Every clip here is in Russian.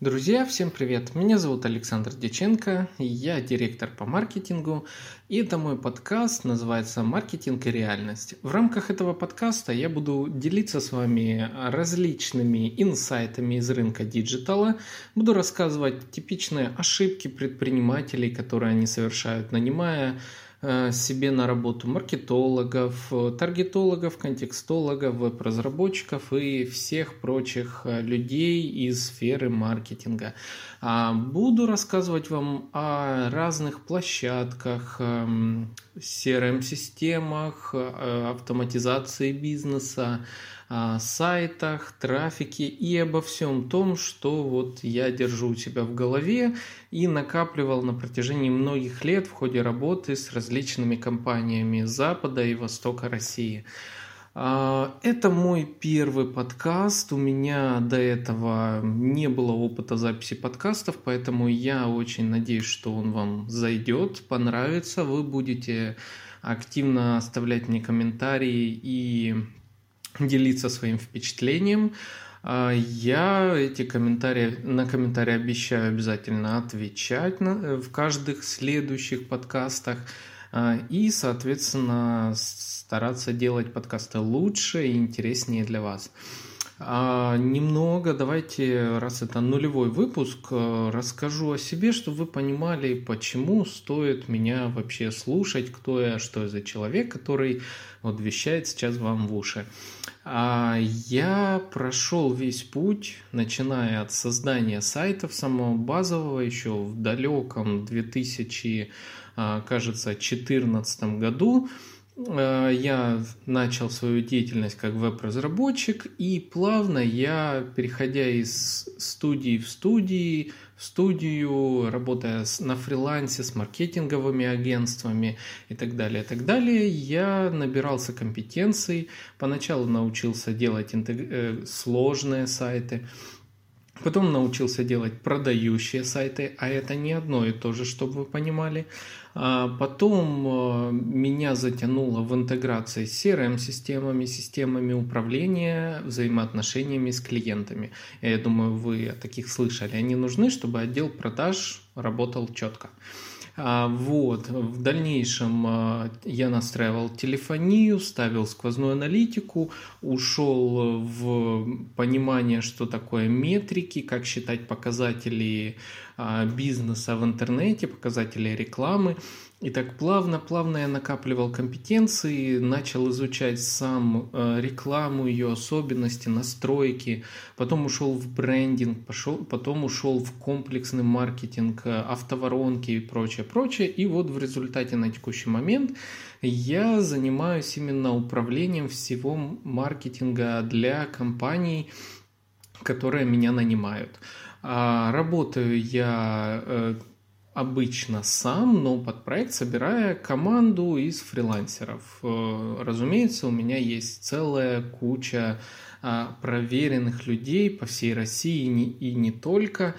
Друзья, всем привет! Меня зовут Александр Деченко, я директор по маркетингу, и это мой подкаст, называется «Маркетинг и реальность». В рамках этого подкаста я буду делиться с вами различными инсайтами из рынка диджитала, буду рассказывать типичные ошибки предпринимателей, которые они совершают, нанимая себе на работу маркетологов, таргетологов, контекстологов, веб-разработчиков и всех прочих э, людей из сферы маркетинга. А, буду рассказывать вам о разных площадках, CRM-системах, эм, э, автоматизации бизнеса, сайтах, трафике и обо всем том, что вот я держу у себя в голове и накапливал на протяжении многих лет в ходе работы с различными компаниями Запада и Востока России. А, это мой первый подкаст. У меня до этого не было опыта записи подкастов, поэтому я очень надеюсь, что он вам зайдет, понравится. Вы будете активно оставлять мне комментарии и делиться своим впечатлением. А, я эти комментарии, на комментарии обещаю обязательно отвечать на, э, в каждых следующих подкастах а, и, соответственно, стараться делать подкасты лучше и интереснее для вас. А, немного, давайте, раз это нулевой выпуск, э, расскажу о себе, чтобы вы понимали, почему стоит меня вообще слушать, кто я, что я за человек, который вот вещает сейчас вам в уши. А я прошел весь путь, начиная от создания сайтов самого базового еще в далеком 2000, а, кажется, 2014 году. Э, я начал свою деятельность как веб-разработчик, и плавно я, переходя из студии в студии, в студию, работая на фрилансе с маркетинговыми агентствами и так далее, и так далее, я набирался компетенций. Поначалу научился делать э, сложные сайты, Потом научился делать продающие сайты, а это не одно и то же, чтобы вы понимали. А потом э, меня затянуло в интеграции с CRM-системами, системами управления взаимоотношениями с клиентами. Я думаю, вы о таких слышали. Они нужны, чтобы отдел продаж работал четко. А, вот. В дальнейшем а, я настраивал телефонию, ставил сквозную аналитику, ушел в понимание, что такое метрики, как считать показатели а, бизнеса в интернете, показатели рекламы. И так плавно-плавно я накапливал компетенции, начал изучать сам э, рекламу, ее особенности, настройки, потом ушел в брендинг, пошел, потом ушел в комплексный маркетинг, э, автоворонки и прочее, прочее. И вот в результате на текущий момент я занимаюсь именно управлением всего маркетинга для компаний, которые меня нанимают. А работаю я э, обычно сам, но под проект собирая команду из фрилансеров. Э, разумеется, у меня есть целая куча а, проверенных людей по всей России и не только,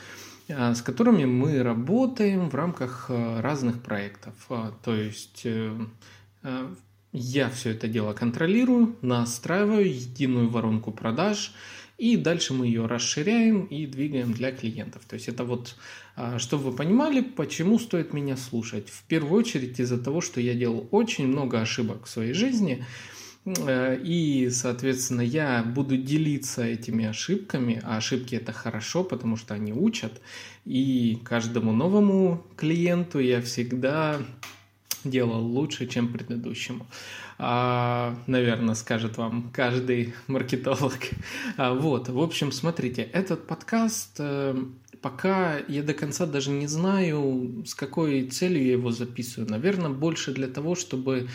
а, с которыми мы работаем в рамках э, разных проектов. А, то есть э, я все это дело контролирую, настраиваю единую воронку продаж – и дальше мы ее расширяем и двигаем для клиентов. То есть это вот, а, чтобы вы понимали, почему стоит меня слушать. В первую очередь из-за того, что я делал очень много ошибок в своей жизни, э, и, соответственно, я буду делиться этими ошибками, а ошибки это хорошо, потому что они учат, и каждому новому клиенту я всегда делал лучше, чем предыдущему. А, наверное, скажет вам каждый маркетолог. А, вот, в общем, смотрите, этот подкаст э, пока я до конца даже не знаю, с какой целью я его записываю. Наверное, больше для того, чтобы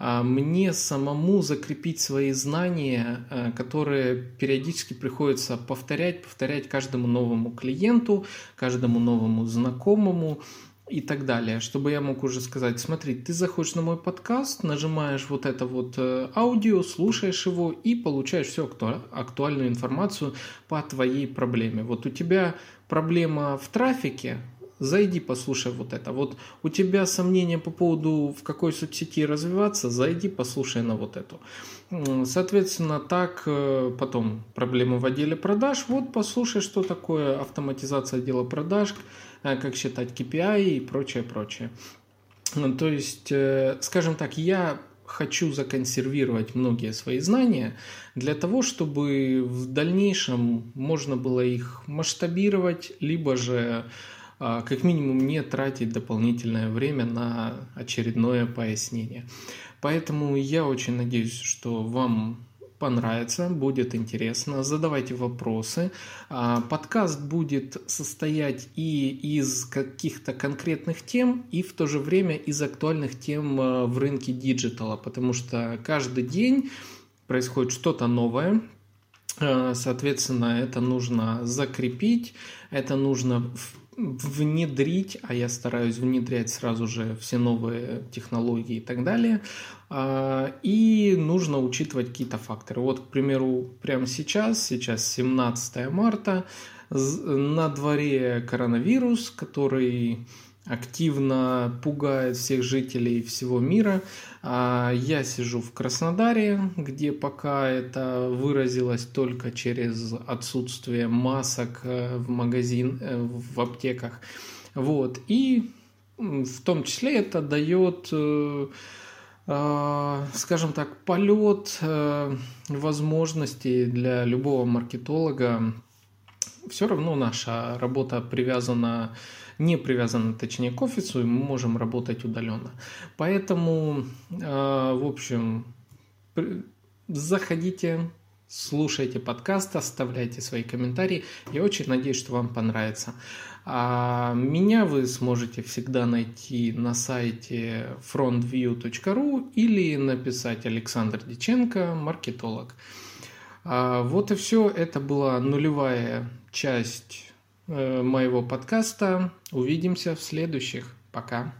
а, мне самому закрепить свои знания, э, которые периодически приходится повторять, повторять каждому новому клиенту, каждому новому знакомому, и так далее, чтобы я мог уже сказать, смотри, ты заходишь на мой подкаст, нажимаешь вот это вот э, аудио, слушаешь его и получаешь всю актуальную информацию по твоей проблеме. Вот у тебя проблема в трафике, зайди, послушай вот это. Вот у тебя сомнения по поводу, в какой соцсети развиваться, зайди, послушай на вот эту. Соответственно, так э, потом проблемы в отделе продаж. Вот послушай, что такое автоматизация отдела продаж, как считать KPI и прочее, прочее. То есть, э, скажем так, я хочу законсервировать многие свои знания для того, чтобы в дальнейшем можно было их масштабировать, либо же а, как минимум не тратить дополнительное время на очередное пояснение. Поэтому я очень надеюсь, что вам понравится, будет интересно. Задавайте вопросы. А, подкаст будет состоять и из каких-то конкретных тем, и в то же время из актуальных тем а, в рынке диджитала, потому что каждый день происходит что-то новое, а, Соответственно, это нужно закрепить, это нужно внедрить, а я стараюсь внедрять сразу же все новые технологии и так далее. А, и нужно учитывать какие-то факторы. Вот, к примеру, прямо сейчас, сейчас 17 марта, на дворе коронавирус, который активно пугает всех жителей всего мира. А, я сижу в Краснодаре, где пока это выразилось только через отсутствие масок э, в магазин, э, в аптеках. Вот. И в том числе это дает э, скажем так, полет возможностей для любого маркетолога. Все равно наша работа привязана не привязаны, точнее, к офису, и мы можем работать удаленно. Поэтому, э, в общем, заходите, слушайте подкаст, оставляйте свои комментарии. Я очень надеюсь, что вам понравится. А меня вы сможете всегда найти на сайте frontview.ru или написать Александр Диченко, маркетолог. А вот и все. Это была нулевая часть Э, моего подкаста. Увидимся в следующих. Пока.